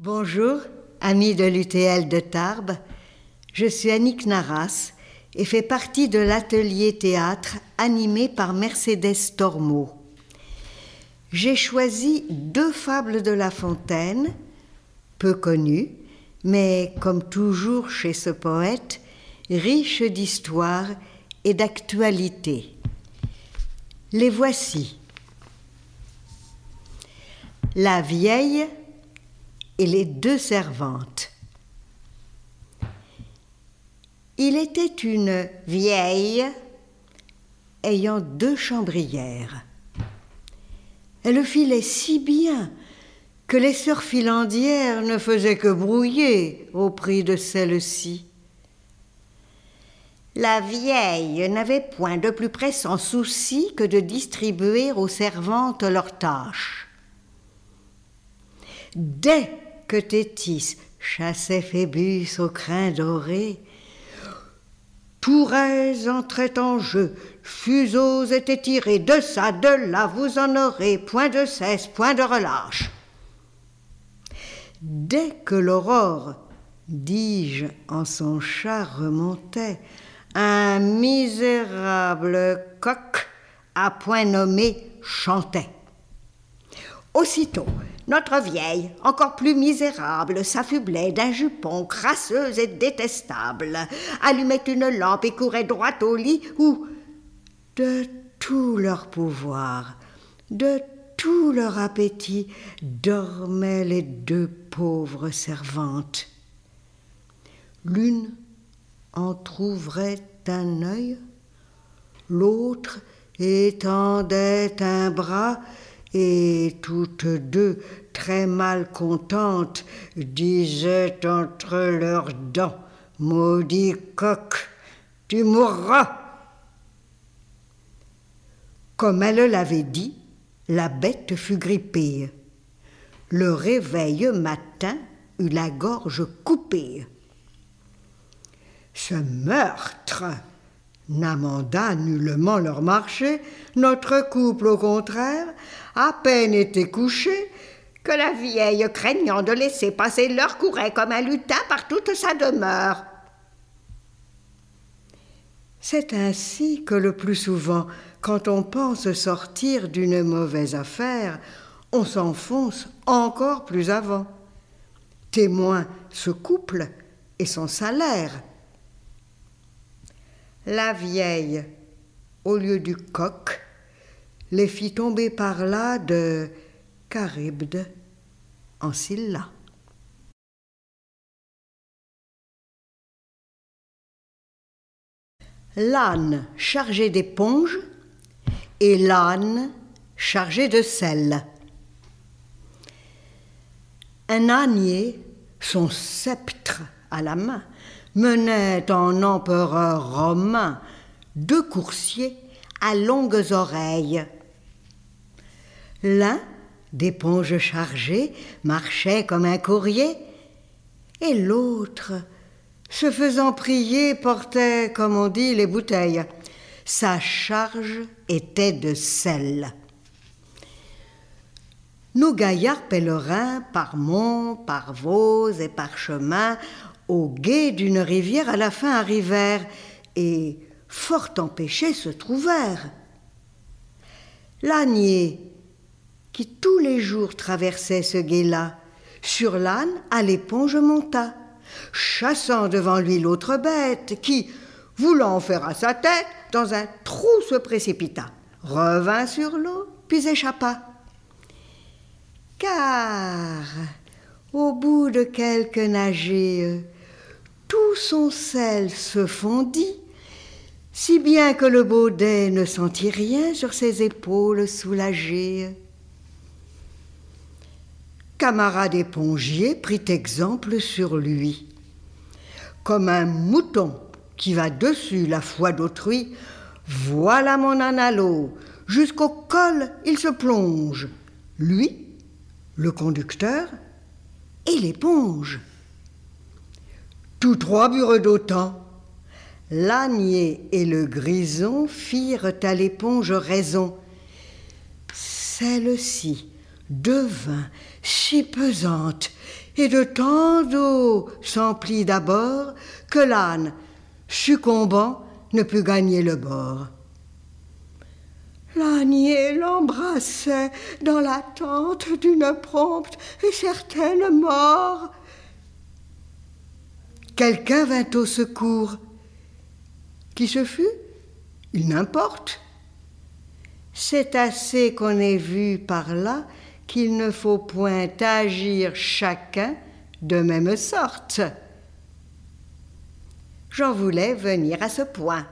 Bonjour, amis de l'UTL de Tarbes. Je suis Annick Naras et fais partie de l'atelier théâtre animé par Mercedes Tormeau. J'ai choisi deux fables de La Fontaine, peu connues, mais comme toujours chez ce poète, riches d'histoire et d'actualité. Les voici. La vieille et les deux servantes. Il était une vieille ayant deux chambrières. Elle filait si bien que les sœurs filandières ne faisaient que brouiller au prix de celle-ci. La vieille n'avait point de plus pressant souci que de distribuer aux servantes leurs tâches. Dès que Tétis chassait Phébus au crin doré, Tourelles entraient en jeu, fuseaux étaient tirés, de ça, de là, vous en aurez, point de cesse, point de relâche. Dès que l'aurore, dis-je, en son char remontait, un misérable coq à point nommé chantait. Aussitôt, notre vieille, encore plus misérable, s'affublait d'un jupon crasseuse et détestable, allumait une lampe et courait droit au lit où, de tout leur pouvoir, de tout leur appétit, dormaient les deux pauvres servantes. L'une entr'ouvrait un œil, l'autre étendait un bras, et toutes deux, très mal contentes, disaient entre leurs dents Maudit coq, tu mourras. Comme elle l'avait dit, la bête fut grippée. Le réveil matin eut la gorge coupée. Ce meurtre n'amenda nullement leur marché, notre couple, au contraire, à peine était couché, que la vieille, craignant de laisser passer l'heure, courait comme un lutin par toute sa demeure. C'est ainsi que le plus souvent, quand on pense sortir d'une mauvaise affaire, on s'enfonce encore plus avant. Témoin ce couple et son salaire la vieille, au lieu du coq, les fit tomber par là de Charybde en Scylla. L'âne chargé d'éponge et l'âne chargé de sel. Un ânier, son sceptre à la main, menait en empereur romain deux coursiers à longues oreilles. L'un, d'éponges chargées, marchait comme un courrier, et l'autre, se faisant prier, portait, comme on dit, les bouteilles. Sa charge était de sel. Nos gaillards pèlerins, par monts, par vaux et par chemins, au gué d'une rivière à la fin arrivèrent, et fort empêchés se trouvèrent. L'ânier, qui tous les jours traversait ce gué-là, sur l'âne à l'éponge monta, chassant devant lui l'autre bête, qui, voulant en faire à sa tête, dans un trou se précipita, revint sur l'eau, puis échappa. Car, au bout de quelques nagées, son sel se fondit, si bien que le baudet ne sentit rien sur ses épaules soulagées. Camarade épongier prit exemple sur lui. Comme un mouton qui va dessus la foi d'autrui, voilà mon analo, jusqu'au col il se plonge, lui, le conducteur et l'éponge. Tous trois burent d'autant. L'ânier et le grison firent à l'éponge raison. Celle-ci devint si pesante et de tant d'eau s'emplit d'abord que l'âne, succombant, ne put gagner le bord. L'ânier l'embrassait dans l'attente d'une prompte et certaine mort. Quelqu'un vint au secours. Qui ce fut? Il n'importe. C'est assez qu'on ait vu par là qu'il ne faut point agir chacun de même sorte. J'en voulais venir à ce point.